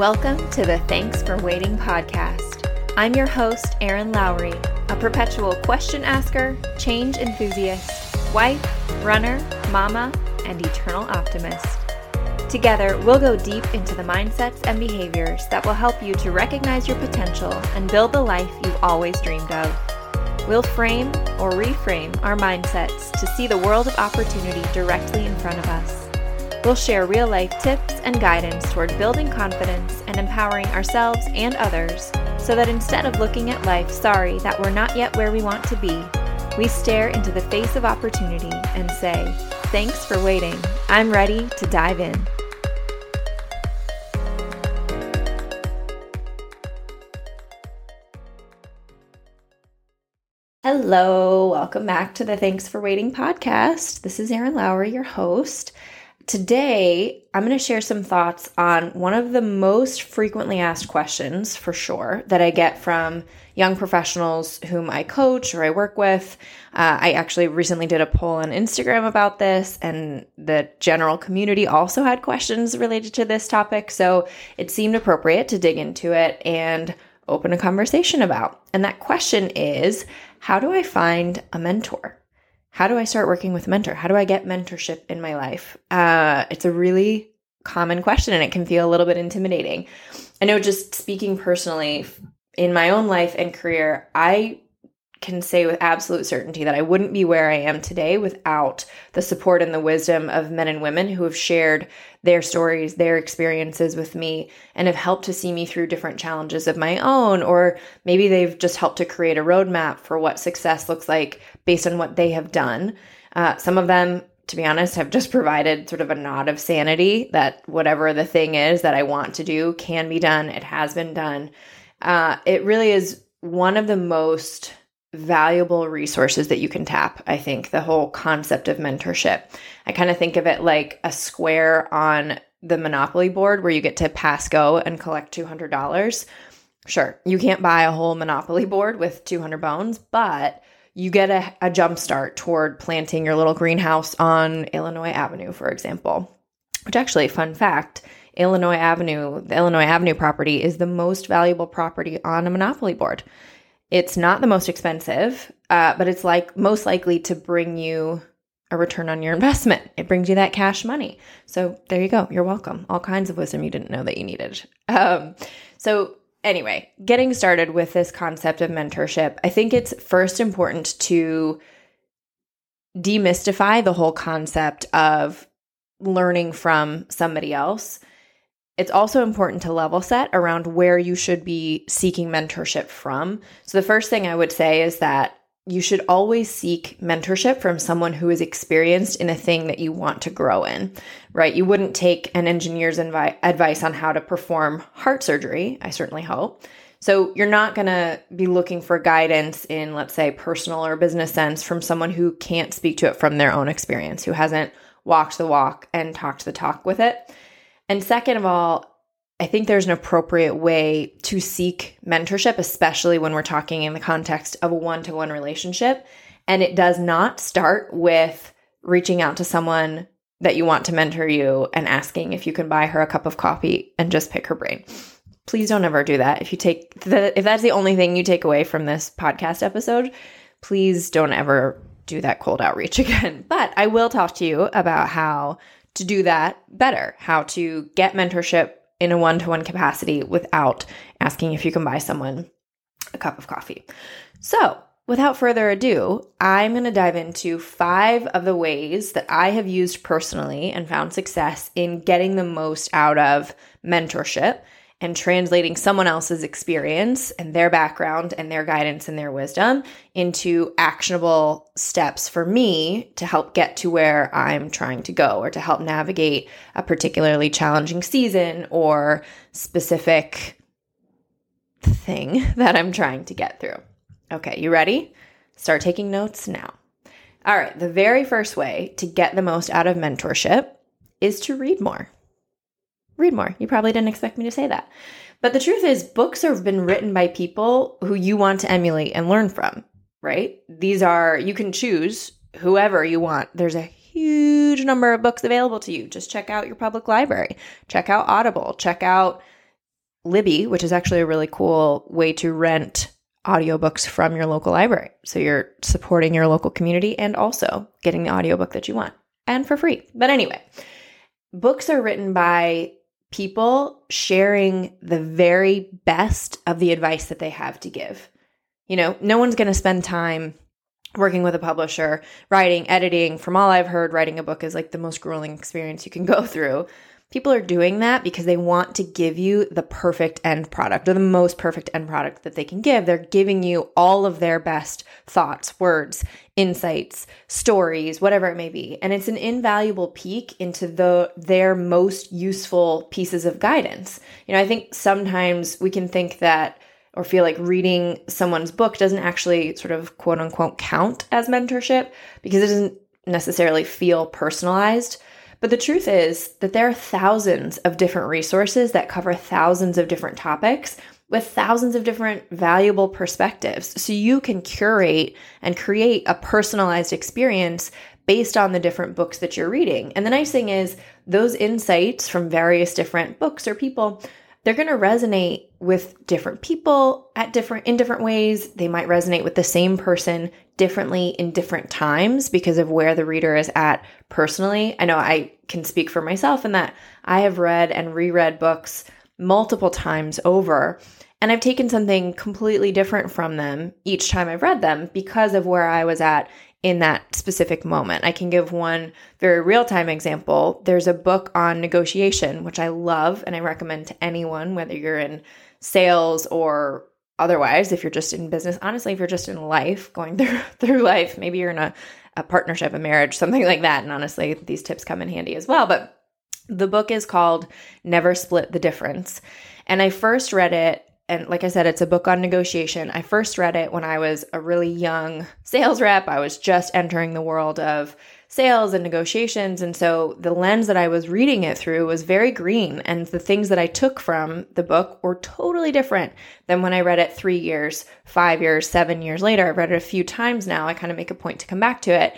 Welcome to the Thanks for Waiting podcast. I'm your host, Erin Lowry, a perpetual question asker, change enthusiast, wife, runner, mama, and eternal optimist. Together, we'll go deep into the mindsets and behaviors that will help you to recognize your potential and build the life you've always dreamed of. We'll frame or reframe our mindsets to see the world of opportunity directly in front of us. We'll share real life tips and guidance toward building confidence and empowering ourselves and others so that instead of looking at life sorry that we're not yet where we want to be, we stare into the face of opportunity and say, Thanks for waiting. I'm ready to dive in. Hello, welcome back to the Thanks for Waiting podcast. This is Erin Lowry, your host. Today, I'm going to share some thoughts on one of the most frequently asked questions, for sure, that I get from young professionals whom I coach or I work with. Uh, I actually recently did a poll on Instagram about this, and the general community also had questions related to this topic. So it seemed appropriate to dig into it and open a conversation about. And that question is How do I find a mentor? How do I start working with a mentor? How do I get mentorship in my life? Uh, it's a really common question and it can feel a little bit intimidating. I know just speaking personally in my own life and career, I can say with absolute certainty that I wouldn't be where I am today without the support and the wisdom of men and women who have shared their stories, their experiences with me, and have helped to see me through different challenges of my own. Or maybe they've just helped to create a roadmap for what success looks like based on what they have done. Uh, some of them, to be honest, have just provided sort of a nod of sanity that whatever the thing is that I want to do can be done. It has been done. Uh, it really is one of the most valuable resources that you can tap. I think the whole concept of mentorship. I kind of think of it like a square on the Monopoly board where you get to pass go and collect $200. Sure, you can't buy a whole Monopoly board with 200 bones, but you get a, a jump start toward planting your little greenhouse on Illinois Avenue, for example. Which actually, fun fact, Illinois Avenue, the Illinois Avenue property is the most valuable property on a Monopoly board. It's not the most expensive, uh, but it's like most likely to bring you a return on your investment. It brings you that cash money. So there you go. You're welcome. All kinds of wisdom you didn't know that you needed. Um, so anyway, getting started with this concept of mentorship, I think it's first important to demystify the whole concept of learning from somebody else it's also important to level set around where you should be seeking mentorship from. So, the first thing I would say is that you should always seek mentorship from someone who is experienced in a thing that you want to grow in, right? You wouldn't take an engineer's invi- advice on how to perform heart surgery, I certainly hope. So, you're not going to be looking for guidance in, let's say, personal or business sense from someone who can't speak to it from their own experience, who hasn't walked the walk and talked the talk with it. And second of all, I think there's an appropriate way to seek mentorship, especially when we're talking in the context of a one to one relationship. And it does not start with reaching out to someone that you want to mentor you and asking if you can buy her a cup of coffee and just pick her brain. Please don't ever do that. If you take the, if that's the only thing you take away from this podcast episode, please don't ever do that cold outreach again. But I will talk to you about how to do that better, how to get mentorship in a one to one capacity without asking if you can buy someone a cup of coffee. So, without further ado, I'm going to dive into five of the ways that I have used personally and found success in getting the most out of mentorship and translating someone else's experience and their background and their guidance and their wisdom into actionable steps for me to help get to where I'm trying to go or to help navigate a particularly challenging season or specific thing that I'm trying to get through. Okay, you ready? Start taking notes now. All right, the very first way to get the most out of mentorship is to read more read more. You probably didn't expect me to say that. But the truth is, books have been written by people who you want to emulate and learn from, right? These are, you can choose whoever you want. There's a huge number of books available to you. Just check out your public library, check out Audible, check out Libby, which is actually a really cool way to rent audiobooks from your local library. So you're supporting your local community and also getting the audiobook that you want and for free. But anyway, books are written by people sharing the very best of the advice that they have to give. You know, no one's going to spend time working with a publisher, writing, editing. From all I've heard, writing a book is like the most grueling experience you can go through. People are doing that because they want to give you the perfect end product or the most perfect end product that they can give. They're giving you all of their best thoughts, words, insights, stories, whatever it may be. And it's an invaluable peek into the their most useful pieces of guidance. You know, I think sometimes we can think that or feel like reading someone's book doesn't actually sort of quote unquote count as mentorship because it doesn't necessarily feel personalized. But the truth is that there are thousands of different resources that cover thousands of different topics with thousands of different valuable perspectives. So you can curate and create a personalized experience based on the different books that you're reading. And the nice thing is, those insights from various different books or people they're going to resonate with different people at different in different ways they might resonate with the same person differently in different times because of where the reader is at personally i know i can speak for myself in that i have read and reread books multiple times over and i've taken something completely different from them each time i've read them because of where i was at in that specific moment. I can give one very real time example. There's a book on negotiation, which I love and I recommend to anyone, whether you're in sales or otherwise, if you're just in business. Honestly, if you're just in life, going through through life, maybe you're in a, a partnership, a marriage, something like that. And honestly, these tips come in handy as well. But the book is called Never Split the Difference. And I first read it and like I said, it's a book on negotiation. I first read it when I was a really young sales rep. I was just entering the world of sales and negotiations. And so the lens that I was reading it through was very green. And the things that I took from the book were totally different than when I read it three years, five years, seven years later. I've read it a few times now. I kind of make a point to come back to it.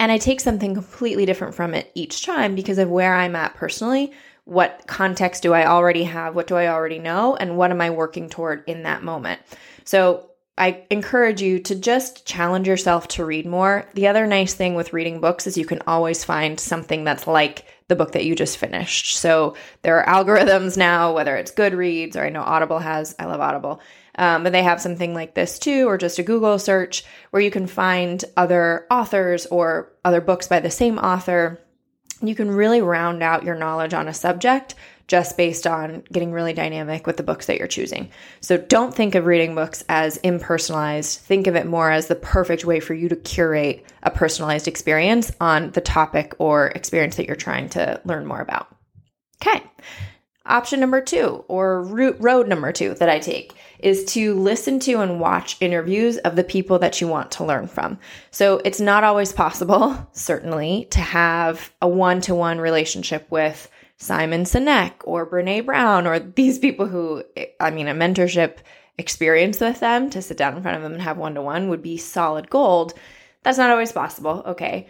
And I take something completely different from it each time because of where I'm at personally what context do I already have? What do I already know? And what am I working toward in that moment? So I encourage you to just challenge yourself to read more. The other nice thing with reading books is you can always find something that's like the book that you just finished. So there are algorithms now, whether it's Goodreads or I know Audible has, I love Audible. Um, but they have something like this too, or just a Google search where you can find other authors or other books by the same author you can really round out your knowledge on a subject just based on getting really dynamic with the books that you're choosing. So don't think of reading books as impersonalized. Think of it more as the perfect way for you to curate a personalized experience on the topic or experience that you're trying to learn more about. Okay. Option number two, or route road number two that I take, is to listen to and watch interviews of the people that you want to learn from. So it's not always possible, certainly, to have a one to one relationship with Simon Sinek or Brene Brown or these people who, I mean, a mentorship experience with them to sit down in front of them and have one to one would be solid gold. That's not always possible, okay?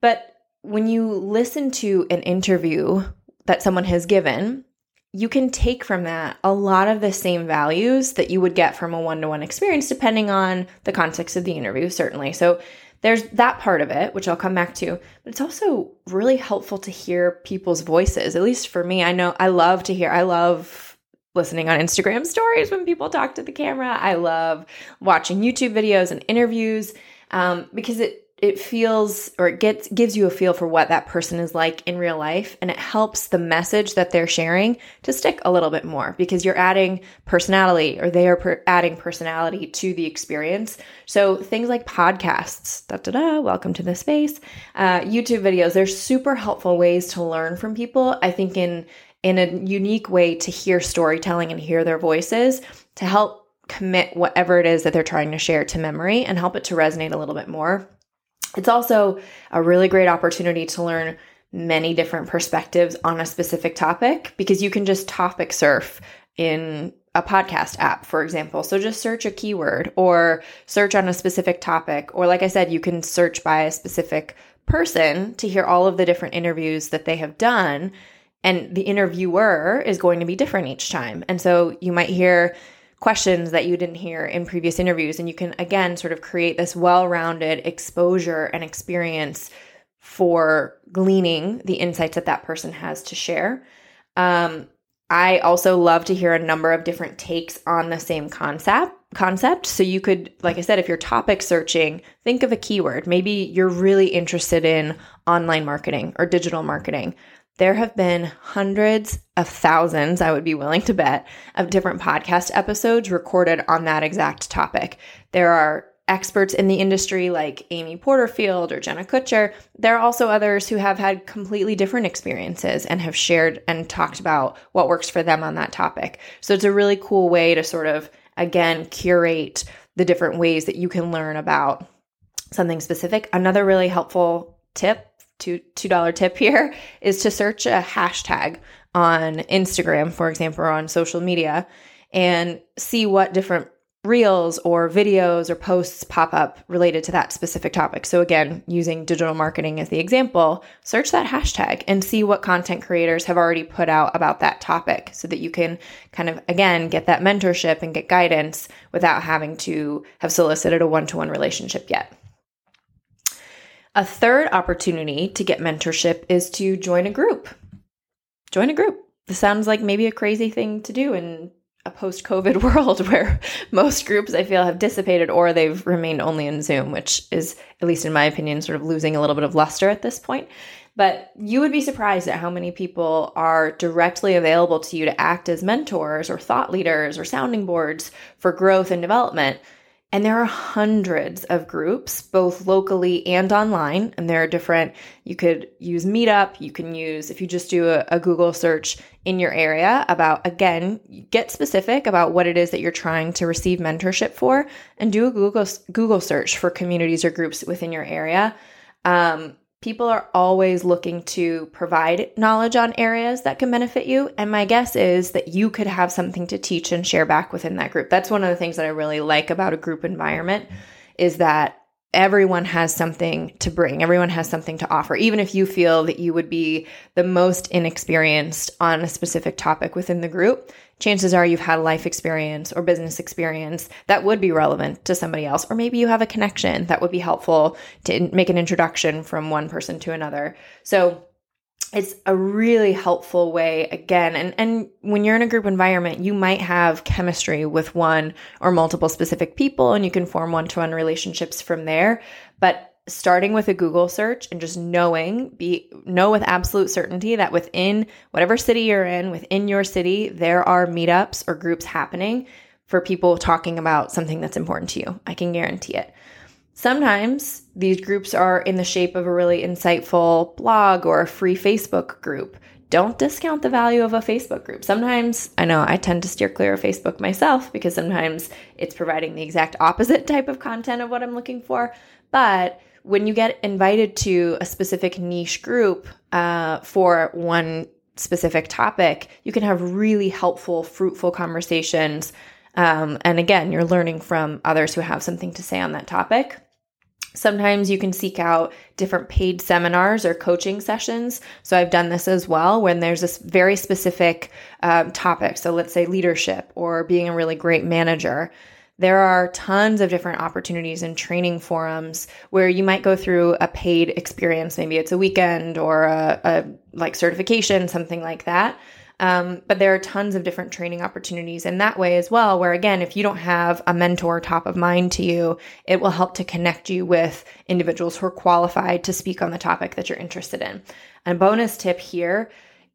But when you listen to an interview that someone has given, you can take from that a lot of the same values that you would get from a one to one experience, depending on the context of the interview, certainly. So there's that part of it, which I'll come back to, but it's also really helpful to hear people's voices. At least for me, I know I love to hear, I love listening on Instagram stories when people talk to the camera. I love watching YouTube videos and interviews um, because it it feels or it gets gives you a feel for what that person is like in real life and it helps the message that they're sharing to stick a little bit more because you're adding personality or they are per- adding personality to the experience. So things like podcasts da da da welcome to the space uh, youtube videos they're super helpful ways to learn from people. I think in in a unique way to hear storytelling and hear their voices to help commit whatever it is that they're trying to share to memory and help it to resonate a little bit more it's also a really great opportunity to learn many different perspectives on a specific topic because you can just topic surf in a podcast app, for example. So just search a keyword or search on a specific topic. Or, like I said, you can search by a specific person to hear all of the different interviews that they have done And the interviewer is going to be different each time. And so you might hear questions that you didn't hear in previous interviews. And you can, again, sort of create this well rounded exposure and experience for gleaning the insights that that person has to share. Um, I also love to hear a number of different takes on the same concept concept. So you could, like I said, if you're topic searching, think of a keyword. Maybe you're really interested in online marketing or digital marketing. There have been hundreds of thousands, I would be willing to bet, of different podcast episodes recorded on that exact topic. There are experts in the industry like Amy Porterfield or Jenna Kutcher. There are also others who have had completely different experiences and have shared and talked about what works for them on that topic. So it's a really cool way to sort of, again, curate the different ways that you can learn about something specific. Another really helpful tip, two $2 tip here, is to search a hashtag on Instagram, for example, or on social media and see what different reels or videos or posts pop up related to that specific topic. So, again, using digital marketing as the example, search that hashtag and see what content creators have already put out about that topic so that you can kind of, again, get that mentorship and get guidance without having to have solicited a one to one relationship yet. A third opportunity to get mentorship is to join a group. Join a group. This sounds like maybe a crazy thing to do in a post COVID world where most groups I feel have dissipated or they've remained only in Zoom, which is, at least in my opinion, sort of losing a little bit of luster at this point. But you would be surprised at how many people are directly available to you to act as mentors or thought leaders or sounding boards for growth and development and there are hundreds of groups, both locally and online. And there are different, you could use Meetup. You can use, if you just do a, a, Google search in your area about, again, get specific about what it is that you're trying to receive mentorship for and do a Google, Google search for communities or groups within your area. Um, people are always looking to provide knowledge on areas that can benefit you. And my guess is that you could have something to teach and share back within that group. That's one of the things that I really like about a group environment is that everyone has something to bring. Everyone has something to offer. Even if you feel that you would be the most inexperienced on a specific topic within the group, chances are you've had life experience or business experience that would be relevant to somebody else. Or maybe you have a connection that would be helpful to make an introduction from one person to another. So it's a really helpful way again and and when you're in a group environment you might have chemistry with one or multiple specific people and you can form one-to-one relationships from there. But starting with a google search and just knowing be know with absolute certainty that within whatever city you're in within your city there are meetups or groups happening for people talking about something that's important to you. I can guarantee it Sometimes these groups are in the shape of a really insightful blog or a free Facebook group. Don't discount the value of a Facebook group. Sometimes, I know I tend to steer clear of Facebook myself because sometimes it's providing the exact opposite type of content of what I'm looking for. But when you get invited to a specific niche group uh, for one specific topic, you can have really helpful, fruitful conversations. Um, and again, you're learning from others who have something to say on that topic. Sometimes you can seek out different paid seminars or coaching sessions. So I've done this as well when there's this very specific um, topic. So let's say leadership or being a really great manager. There are tons of different opportunities and training forums where you might go through a paid experience. Maybe it's a weekend or a, a like certification, something like that. Um, but there are tons of different training opportunities in that way as well, where again, if you don't have a mentor top of mind to you, it will help to connect you with individuals who are qualified to speak on the topic that you're interested in. And bonus tip here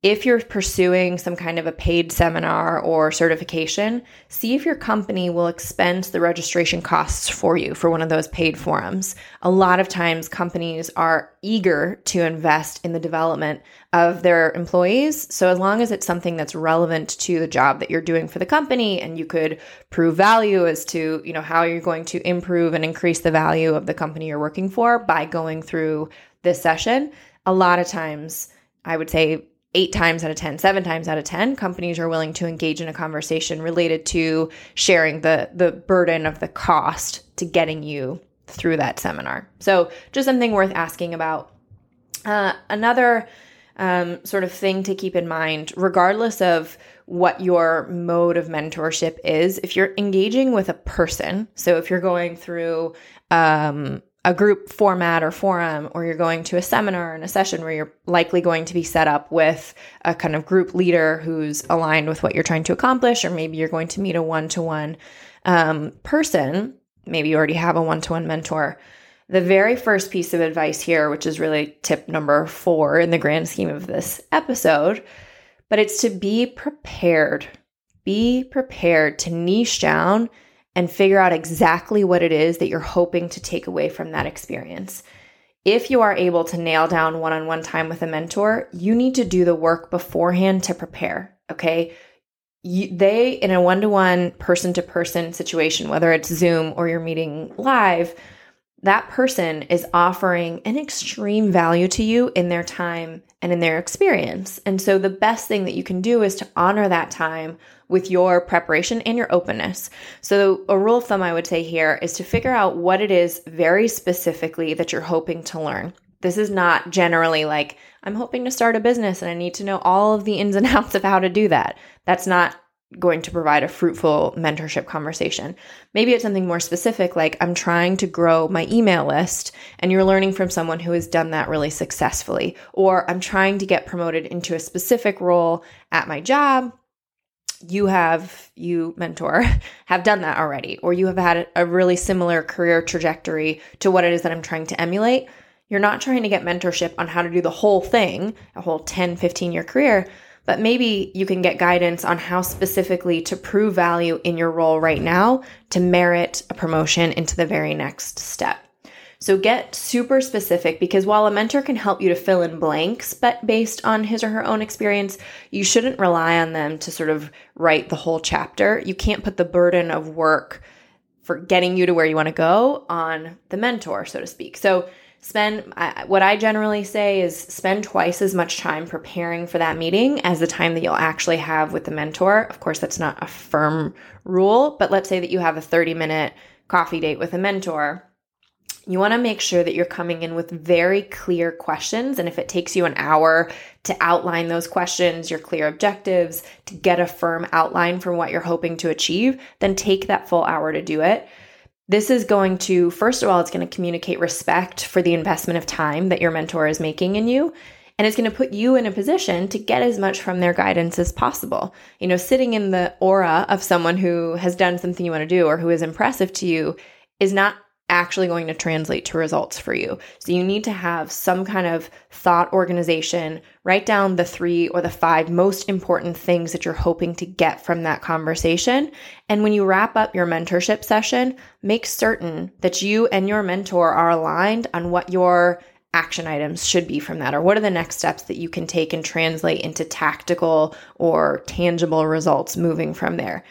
if you're pursuing some kind of a paid seminar or certification, see if your company will expense the registration costs for you for one of those paid forums. A lot of times, companies are eager to invest in the development of their employees. So, as long as it's something that's relevant to the job that you're doing for the company and you could prove value as to, you know, how you're going to improve and increase the value of the company you're working for by going through this session, a lot of times, I would say eight times out of 10, seven times out of 10, companies are willing to engage in a conversation related to sharing the, the burden of the cost to getting you through that seminar. So, just something worth asking about. Uh, another um, sort of thing to keep in mind, regardless of what your mode of mentorship is. If you're engaging with a person, so if you're going through um, a group format or forum, or you're going to a seminar and a session where you're likely going to be set up with a kind of group leader who's aligned with what you're trying to accomplish, or maybe you're going to meet a one to one person, maybe you already have a one to one mentor. The very first piece of advice here, which is really tip number four in the grand scheme of this episode, but it's to be prepared. Be prepared to niche down and figure out exactly what it is that you're hoping to take away from that experience. If you are able to nail down one on one time with a mentor, you need to do the work beforehand to prepare. Okay. You, they, in a one to one, person to person situation, whether it's Zoom or you're meeting live, that person is offering an extreme value to you in their time and in their experience. And so the best thing that you can do is to honor that time with your preparation and your openness. So, a rule of thumb I would say here is to figure out what it is very specifically that you're hoping to learn. This is not generally like, I'm hoping to start a business and I need to know all of the ins and outs of how to do that. That's not going to provide a fruitful mentorship conversation. Maybe it's something more specific, like I'm trying to grow my email list, and you're learning from someone who has done that really successfully. Or I'm trying to get promoted into a specific role at my job, you have you mentor have done that already or you have had a really similar career trajectory to what it is that I'm trying to emulate you're not trying to get mentorship on how to do the whole thing a whole 10 15 year career but maybe you can get guidance on how specifically to prove value in your role right now to merit a promotion into the very next step so get super specific because while a mentor can help you to fill in blanks, but based on his or her own experience, you shouldn't rely on them to sort of write the whole chapter. You can't put the burden of work for getting you to where you want to go on the mentor, so to speak. So spend what I generally say is spend twice as much time preparing for that meeting as the time that you'll actually have with the mentor. Of course, that's not a firm rule, but let's say that you have a 30 minute coffee date with a mentor you want to make sure that you're coming in with very clear questions. And if it takes you an hour to outline those questions, your clear objectives, to get a firm outline for what you're hoping to achieve, then take that full hour to do it. This is going to, first of all, it's going to communicate respect for the investment of time that your mentor is making in you. And it's going to put you in a position to get as much from their guidance as possible. You know, sitting in the aura of someone who has done something you want to do or who is impressive to you is not actually going to translate to results for you. So you need to have some kind of thought organization, write down the three or the five most important things that you're hoping to get from that conversation. And when you wrap up your mentorship session, make certain that you and your mentor are aligned on what your action items should be from that or what are the next steps that you can take and translate into tactical or tangible results moving from there.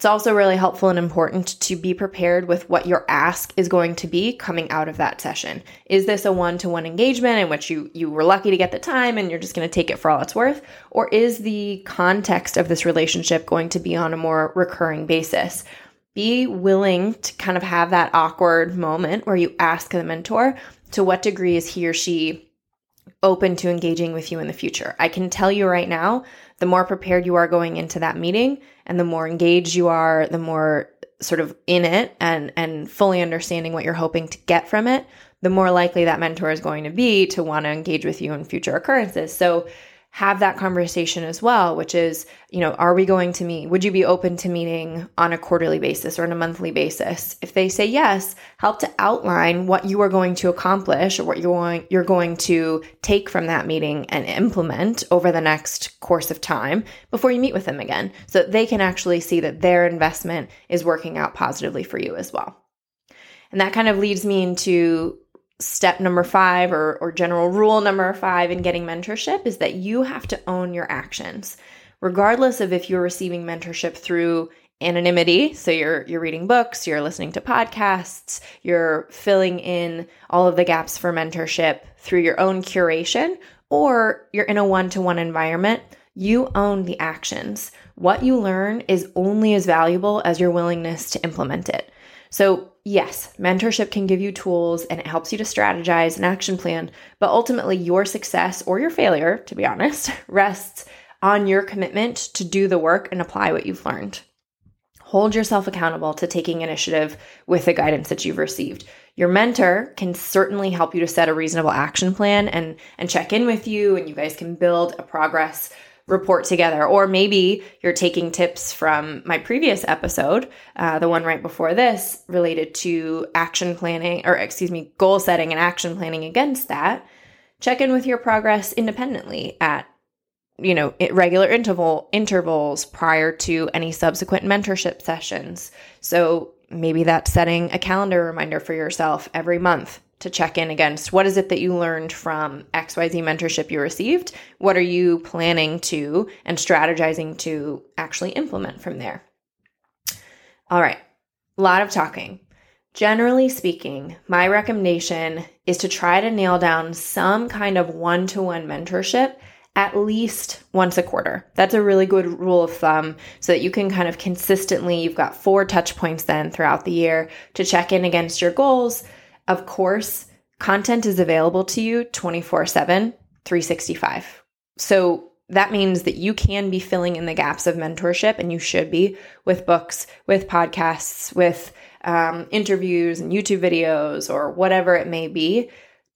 It's also really helpful and important to be prepared with what your ask is going to be coming out of that session. Is this a one-to-one engagement in which you you were lucky to get the time and you're just going to take it for all it's worth or is the context of this relationship going to be on a more recurring basis? Be willing to kind of have that awkward moment where you ask the mentor to what degree is he or she open to engaging with you in the future. I can tell you right now, the more prepared you are going into that meeting and the more engaged you are, the more sort of in it and and fully understanding what you're hoping to get from it, the more likely that mentor is going to be to want to engage with you in future occurrences. So have that conversation as well, which is, you know, are we going to meet? Would you be open to meeting on a quarterly basis or on a monthly basis? If they say yes, help to outline what you are going to accomplish or what you're going, you're going to take from that meeting and implement over the next course of time before you meet with them again. So that they can actually see that their investment is working out positively for you as well. And that kind of leads me into step number five or, or general rule number five in getting mentorship is that you have to own your actions regardless of if you're receiving mentorship through anonymity. So you're you're reading books you're listening to podcasts you're filling in all of the gaps for mentorship through your own curation or you're in a one-to-one environment. You own the actions. What you learn is only as valuable as your willingness to implement it. So yes, mentorship can give you tools and it helps you to strategize an action plan, but ultimately your success or your failure, to be honest, rests on your commitment to do the work and apply what you've learned. Hold yourself accountable to taking initiative with the guidance that you've received. Your mentor can certainly help you to set a reasonable action plan and and check in with you and you guys can build a progress report together. Or maybe you're taking tips from my previous episode, uh, the one right before this, related to action planning, or excuse me, goal setting and action planning against that. Check in with your progress independently at you know regular interval intervals prior to any subsequent mentorship sessions so maybe that's setting a calendar reminder for yourself every month to check in against what is it that you learned from XYZ mentorship you received? What are you planning to and strategizing to actually implement from there? All right, a lot of talking. Generally speaking, my recommendation is to try to nail down some kind of one to one mentorship at least once a quarter. That's a really good rule of thumb so that you can kind of consistently, you've got four touch points then throughout the year to check in against your goals of course, content is available to you 24 7, 365. So that means that you can be filling in the gaps of mentorship, and you should be with books, with podcasts, with um, interviews and YouTube videos, or whatever it may be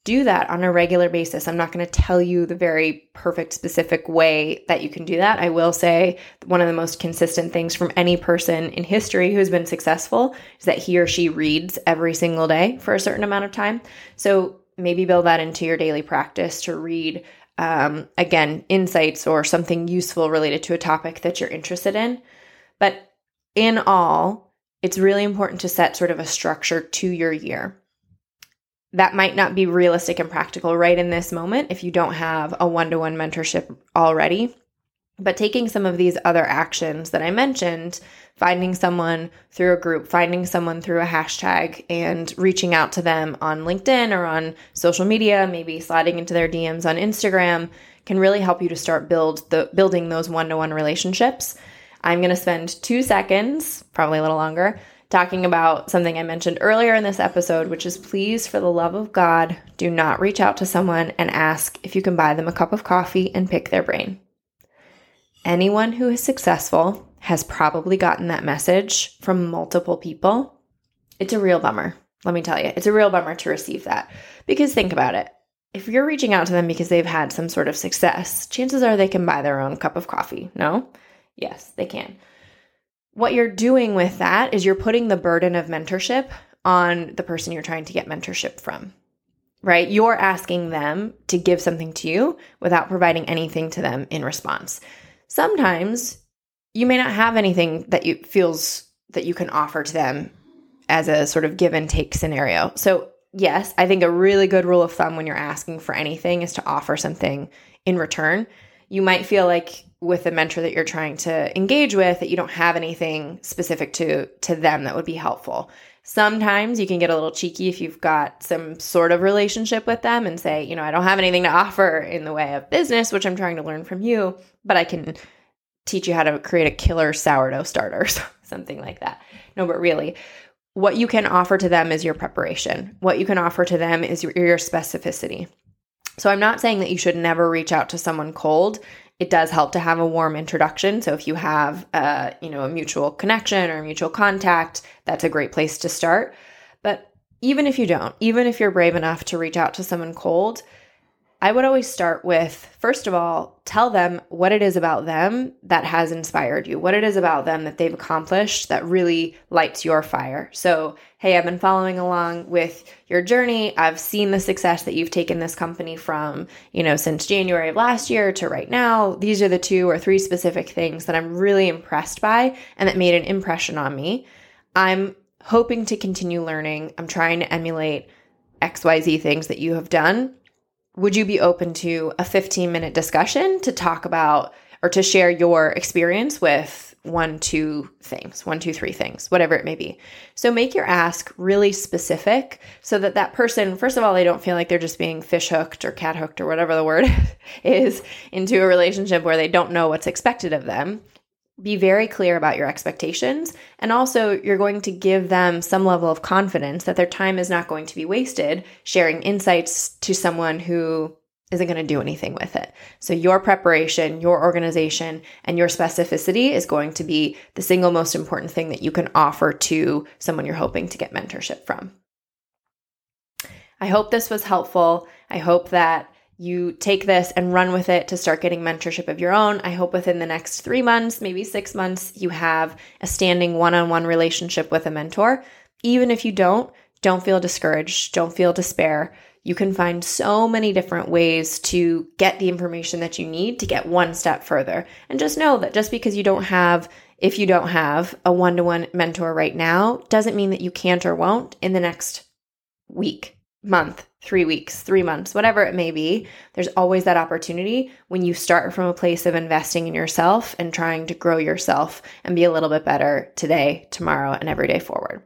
do that on a regular basis. I'm not going to tell you the very perfect, specific way that you can do that. I will say one of the most consistent things from any person in history who's been successful is that he or she reads every single day for a certain amount of time. So maybe build that into your daily practice to read, um, again, insights or something useful related to a topic that you're interested in. But in all, it's really important to set sort of a structure to your year that might not be realistic and practical right in this moment if you don't have a one to one mentorship already. But taking some of these other actions that I mentioned, finding someone through a group, finding someone through a hashtag, and reaching out to them on LinkedIn or on social media, maybe sliding into their DMs on Instagram, can really help you to start build the building those one to one relationships. I'm going to spend two seconds, probably a little longer, talking about something I mentioned earlier in this episode, which is please, for the love of God, do not reach out to someone and ask if you can buy them a cup of coffee and pick their brain. Anyone who is successful has probably gotten that message from multiple people. It's a real bummer. Let me tell you, it's a real bummer to receive that. Because think about it. If you're reaching out to them because they've had some sort of success, chances are they can buy their own cup of coffee. No? Yes, they can what you're doing with that is you're putting the burden of mentorship on the person you're trying to get mentorship from, right? You're asking them to give something to you without providing anything to them in response. Sometimes you may not have anything that you feels that you can offer to them as a sort of give and take scenario. So, yes, I think a really good rule of thumb when you're asking for anything is to offer something in return. You might feel like with a mentor that you're trying to engage with that you don't have anything specific to to them that would be helpful. Sometimes you can get a little cheeky if you've got some sort of relationship with them and say, you know, I don't have anything to offer in the way of business, which I'm trying to learn from you, but I can teach you how to create a killer sourdough starter, something like that. No, but really, what you can offer to them is your preparation. What you can offer to them is your, your specificity. So I'm not saying that you should never reach out to someone cold it does help to have a warm introduction. So if you have a, you know, a mutual connection or a mutual contact, that's a great place to start. But even if you don't, even if you're brave enough to reach out to someone cold, I would always start with first of all, tell them what it is about them that has inspired you, what it is about them that they've accomplished that really lights your fire. So, hey, I've been following along with your journey. I've seen the success that you've taken this company from, you know, since January of last year to right now. These are the two or three specific things that I'm really impressed by and that made an impression on me. I'm hoping to continue learning. I'm trying to emulate XYZ things that you have done would you be open to a 15 minute discussion to talk about or to share your experience with one, two things, one, two, three things, whatever it may be. So make your ask really specific so that that person, first of all, they don't feel like they're just being fish hooked or cat hooked or whatever the word is into a relationship where they don't know what's expected of them. Be very clear about your expectations. And also, you're going to give them some level of confidence that their time is not going to be wasted sharing insights to someone who isn't going to do anything with it. So, your preparation, your organization, and your specificity is going to be the single most important thing that you can offer to someone you're hoping to get mentorship from. I hope this was helpful. I hope that you take this and run with it to start getting mentorship of your own. I hope within the next three months, maybe six months, you have a standing one on one relationship with a mentor. Even if you don't, don't feel discouraged, don't feel despair. You can find so many different ways to get the information that you need to get one step further. And just know that just because you don't have, if you don't have a one to one mentor right now, doesn't mean that you can't or won't in the next week, month, three weeks, three months, whatever it may be. There's always that opportunity when you start from a place of investing in yourself and trying to grow yourself and be a little bit better today, tomorrow, and every day forward.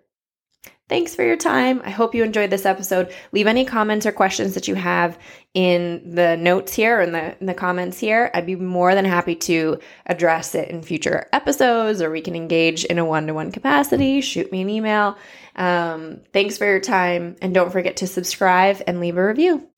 Thanks for your time. I hope you enjoyed this episode. Leave any comments or questions that you have in the notes here in the in the comments here. I'd be more than happy to address it in future episodes, or we can engage in a one-to-one capacity. Shoot me an email. Um, thanks for your time, and don't forget to subscribe and leave a review.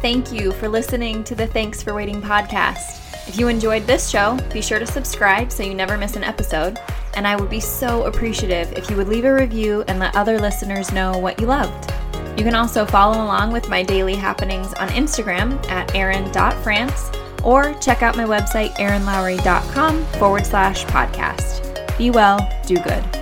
Thank you for listening to the Thanks for Waiting podcast. If you enjoyed this show, be sure to subscribe so you never miss an episode. And I would be so appreciative if you would leave a review and let other listeners know what you loved. You can also follow along with my daily happenings on Instagram at erin.france or check out my website erinlowry.com forward slash podcast. Be well, do good.